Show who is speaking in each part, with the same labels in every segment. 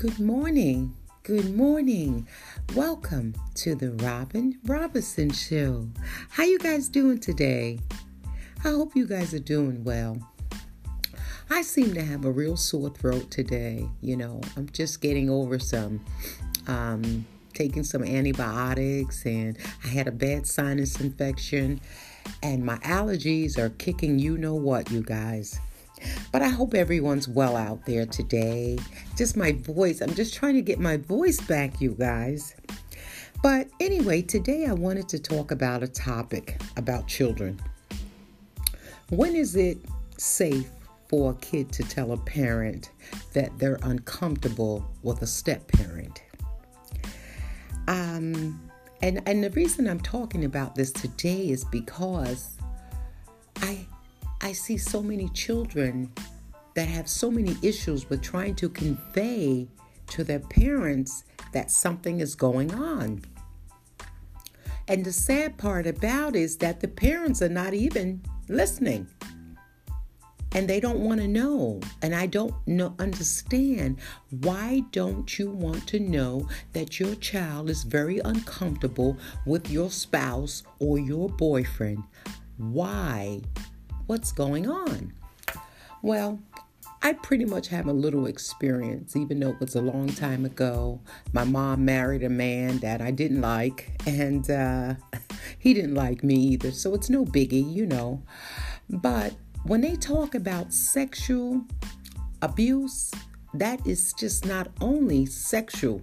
Speaker 1: Good morning. Good morning. Welcome to the Robin Robinson Show. How you guys doing today? I hope you guys are doing well. I seem to have a real sore throat today. You know, I'm just getting over some um, taking some antibiotics and I had a bad sinus infection and my allergies are kicking you know what, you guys. But I hope everyone's well out there today. Just my voice, I'm just trying to get my voice back, you guys. But anyway, today I wanted to talk about a topic about children. When is it safe for a kid to tell a parent that they're uncomfortable with a step parent? Um, and and the reason I'm talking about this today is because I I see so many children that have so many issues with trying to convey to their parents that something is going on. And the sad part about is that the parents are not even listening. And they don't want to know. And I don't know understand why don't you want to know that your child is very uncomfortable with your spouse or your boyfriend? Why? What's going on? Well, I pretty much have a little experience, even though it was a long time ago. My mom married a man that I didn't like, and uh, he didn't like me either, so it's no biggie, you know. But when they talk about sexual abuse, that is just not only sexual.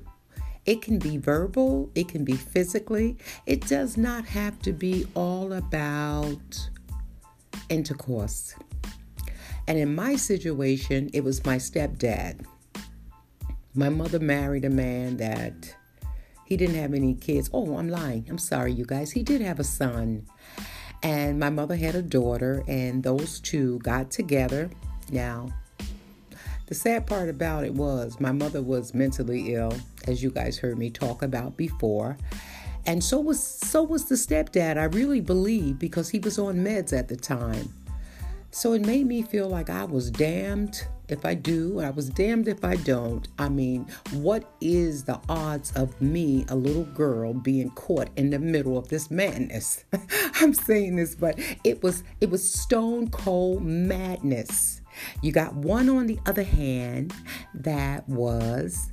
Speaker 1: It can be verbal, it can be physically. It does not have to be all about intercourse. And in my situation, it was my stepdad. My mother married a man that he didn't have any kids. Oh, I'm lying. I'm sorry, you guys. He did have a son. And my mother had a daughter, and those two got together. Now, the sad part about it was my mother was mentally ill, as you guys heard me talk about before. And so was so was the stepdad, I really believe, because he was on meds at the time. So it made me feel like I was damned if I do, and I was damned if I don't. I mean, what is the odds of me, a little girl, being caught in the middle of this madness? I'm saying this, but it was it was stone cold madness. You got one on the other hand that was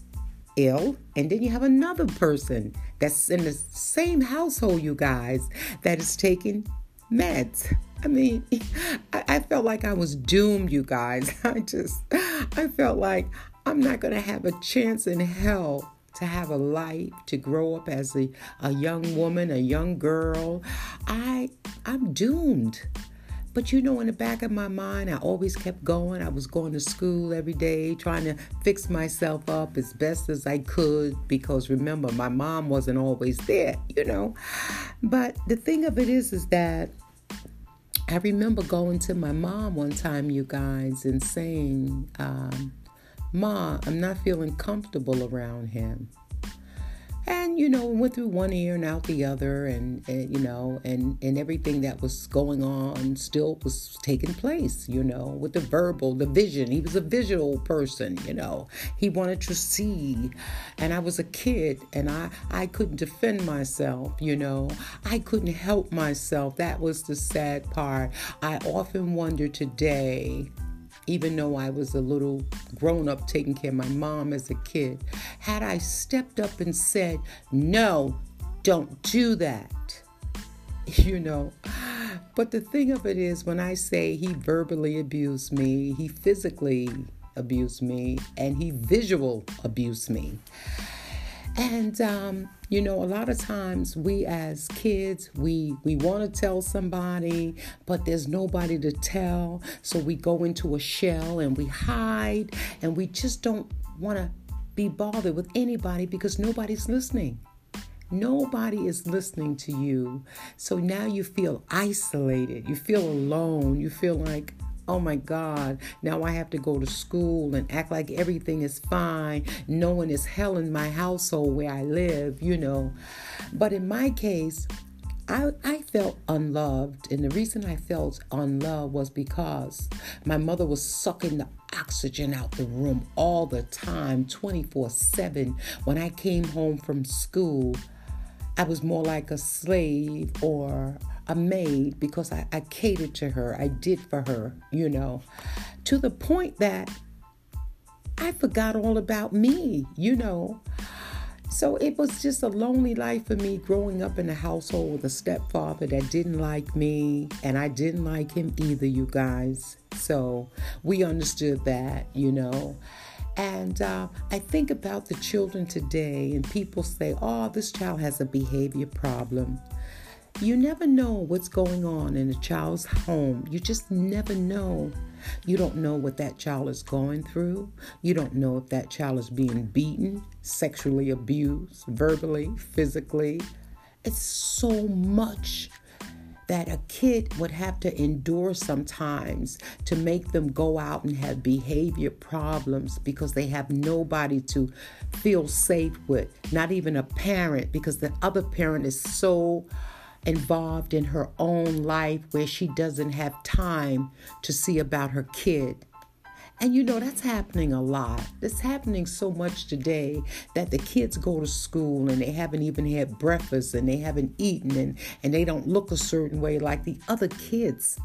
Speaker 1: ill, and then you have another person that's in the same household, you guys, that is taking meds. I mean, I, I, felt like I was doomed, you guys. I just, I felt like I'm not going to have a chance in hell to have a life, to grow up as a, a young woman, a young girl. I, I'm doomed. But you know, in the back of my mind, I always kept going. I was going to school every day, trying to fix myself up as best as I could because remember, my mom wasn't always there, you know. But the thing of it is, is that I remember going to my mom one time, you guys, and saying, um, Ma, I'm not feeling comfortable around him and you know went through one ear and out the other and, and, you know and and everything that was going on still was taking place you know with the verbal the vision. He was a visual person you know. He wanted to see. And i was a kid and i i couldn't defend myself you know. I couldn't help myself. That was the sad part. I often wonder today even though I was a little grown up taking care of my mom as a kid, had I stepped up and said, No, don't do that, you know. But the thing of it is, when I say he verbally abused me, he physically abused me, and he visual abused me. And um, you know, a lot of times we as kids, we we want to tell somebody, but there's nobody to tell. So we go into a shell and we hide and we just don't want to be bothered with anybody because nobody's listening. Nobody is listening to you. So now you feel isolated. You feel alone. You feel like, oh my God, now I have to go to school and act like everything is fine. No one is hell in my household where I live, you know. But in my case, I, I felt unloved, and the reason I felt unloved was because my mother was sucking the oxygen out the room all the time, 24 7. When I came home from school, I was more like a slave or a maid because I, I catered to her. I did for her, you know, to the point that I forgot all about me, you know. So it was just a lonely life for me growing up in a household with a stepfather that didn't like me, and I didn't like him either, you guys. So we understood that, you know. And uh, I think about the children today, and people say, oh, this child has a behavior problem. You never know what's going on in a child's home. You just never know. You don't know what that child is going through. You don't know if that child is being beaten, sexually abused, verbally, physically. It's so much that a kid would have to endure sometimes to make them go out and have behavior problems because they have nobody to feel safe with, not even a parent, because the other parent is so involved in her own life where she doesn't have time to see about her kid. And you know, that's happening a lot. It's happening so much today that the kids go to school and they haven't even had breakfast and they haven't eaten and, and they don't look a certain way like the other kids.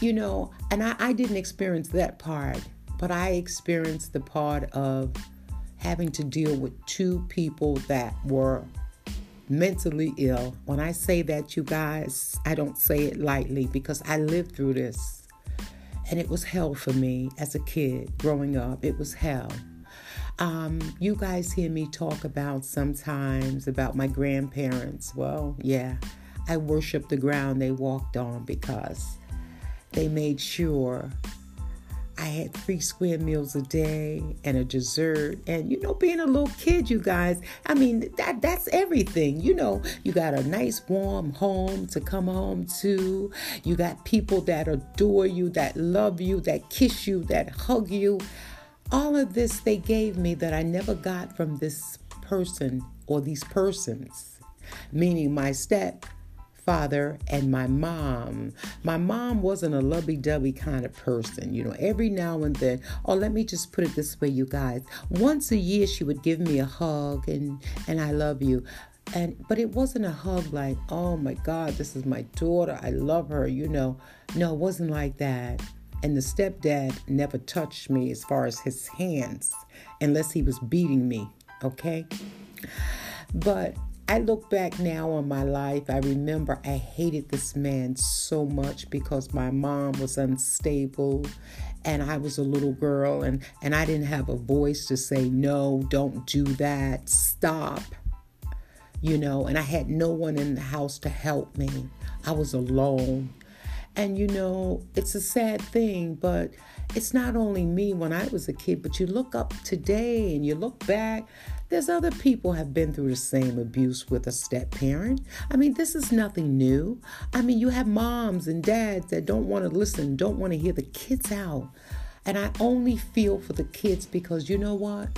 Speaker 1: You know, and I, I didn't experience that part, but I experienced the part of having to deal with two people that were mentally ill. When I say that, you guys, I don't say it lightly because I lived through this. And it was hell for me as a kid growing up. It was hell. Um, you guys hear me talk about sometimes about my grandparents. Well, yeah, I worship the ground they walked on because they made sure I had three square meals a day and a dessert. And you know, being a little kid, you guys, I mean, that that's everything. You know, you got a nice warm home to come home to. You got people that adore you, that love you, that kiss you, that hug you. All of this they gave me that I never got from this person or these persons, meaning my step father and my mom. My mom wasn't a lovey dovey kind of person. You know, every now and then, oh, let me just put it this way, you guys. Once a year, she would give me a hug and, and I love you. And but it wasn't a hug like, oh my God, this is my daughter. I love her, you know. No, it wasn't like that. And the stepdad never touched me as far as his hands, unless he was beating me, okay? But I look back now on my life. I remember I hated this man so much because my mom was unstable and I was a little girl and, and I didn't have a voice to say, no, don't do that, stop. You know, and I had no one in the house to help me. I was alone. And you know, it's a sad thing, but it's not only me when I was a kid, but you look up today and you look back there's other people have been through the same abuse with a step parent. I mean, this is nothing new. I mean, you have moms and dads that don't want to listen, don't want to hear the kids out. And I only feel for the kids because you know what?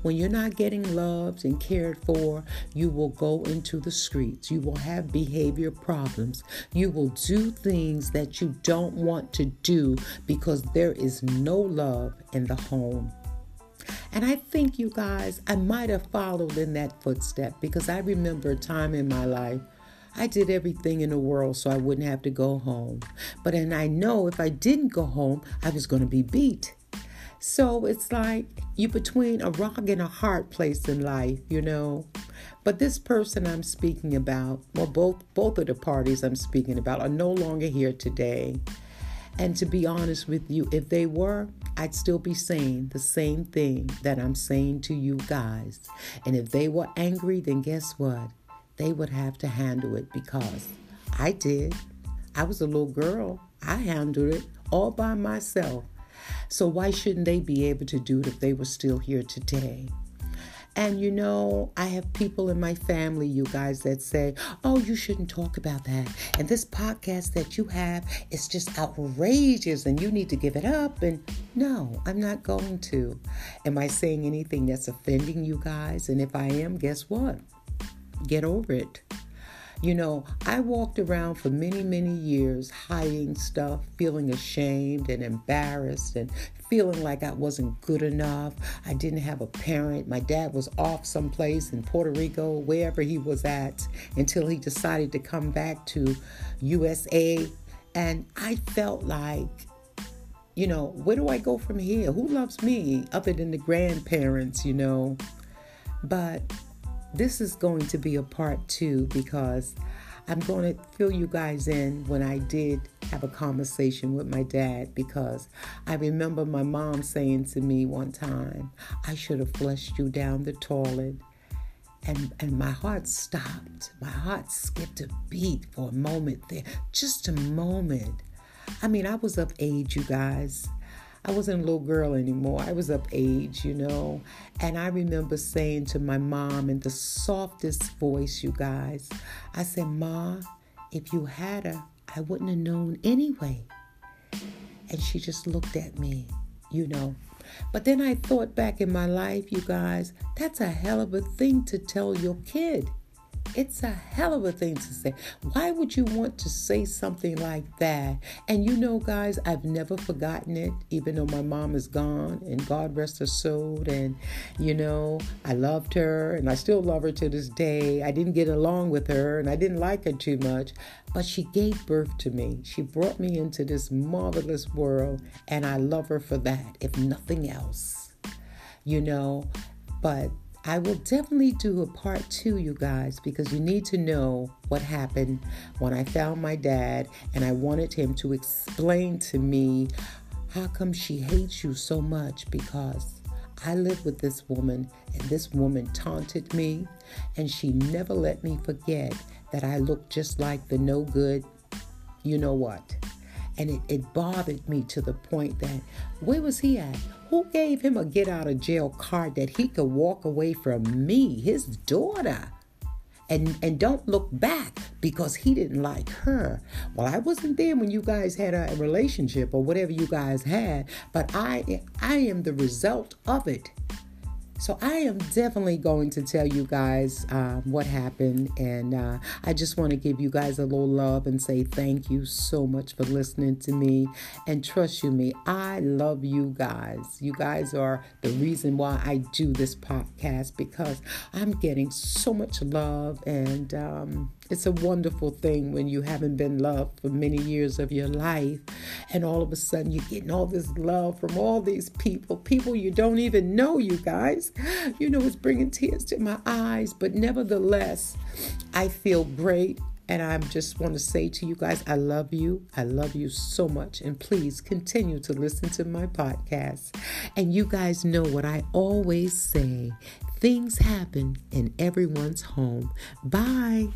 Speaker 1: When you're not getting loved and cared for, you will go into the streets. You will have behavior problems. You will do things that you don't want to do because there is no love in the home. And I think, you guys, I might have followed in that footstep because I remember a time in my life I did everything in the world so I wouldn't have to go home. But and I know if I didn't go home, I was going to be beat. So it's like you're between a rock and a hard place in life, you know. But this person I'm speaking about, well, both both of the parties I'm speaking about are no longer here today. And to be honest with you, if they were, I'd still be saying the same thing that I'm saying to you guys. And if they were angry, then guess what? They would have to handle it because I did. I was a little girl. I handled it all by myself. So why shouldn't they be able to do it if they were still here today? And you know, I have people in my family, you guys, that say, oh, you shouldn't talk about that. And this podcast that you have is just outrageous and you need to give it up. And no, I'm not going to. Am I saying anything that's offending you guys? And if I am, guess what? Get over it. You know, I walked around for many, many years hiding stuff, feeling ashamed and embarrassed and feeling like I wasn't good enough. I didn't have a parent. My dad was off someplace in Puerto Rico, wherever he was at, until he decided to come back to USA. And I felt like, you know, where do I go from here? Who loves me other than the grandparents, you know? But this is going to be a part two because I'm going to fill you guys in when I did have a conversation with my dad because I remember my mom saying to me one time, I should have flushed you down the toilet. And, and my heart stopped. My heart skipped a beat for a moment there, just a moment. I mean, I was of age, you guys. I wasn't a little girl anymore. I was of age, you know. And I remember saying to my mom in the softest voice, you guys, I said, Ma, if you had her, I wouldn't have known anyway. And she just looked at me, you know. But then I thought back in my life, you guys, that's a hell of a thing to tell your kid. It's a hell of a thing to say. Why would you want to say something like that? And you know, guys, I've never forgotten it, even though my mom is gone and God rest her soul. And, you know, I loved her and I still love her to this day. I didn't get along with her and I didn't like her too much, but she gave birth to me. She brought me into this marvelous world and I love her for that, if nothing else. You know, but I will definitely do a part two, you guys, because you need to know what happened when I found my dad and I wanted him to explain to me how come she hates you so much because I lived with this woman and this woman taunted me and she never let me forget that I looked just like the no good, you know what. And it, it bothered me to the point that where was he at? Who gave him a get out of jail card that he could walk away from me, his daughter? And, and don't look back because he didn't like her. Well, I wasn't there when you guys had a relationship or whatever you guys had, but I I am the result of it. So I am definitely going to tell you guys uh, what happened, and uh, I just want to give you guys a little love and say thank you so much for listening to me. And trust you me, I love you guys. You guys are the reason why I do this podcast because I'm getting so much love and um, it's a wonderful thing when you haven't been loved for many years of your life, and all of a sudden you're getting all this love from all these people, people you don't even know, you guys. You know, it's bringing tears to my eyes, but nevertheless, I feel great. And I just want to say to you guys, I love you. I love you so much. And please continue to listen to my podcast. And you guys know what I always say things happen in everyone's home. Bye.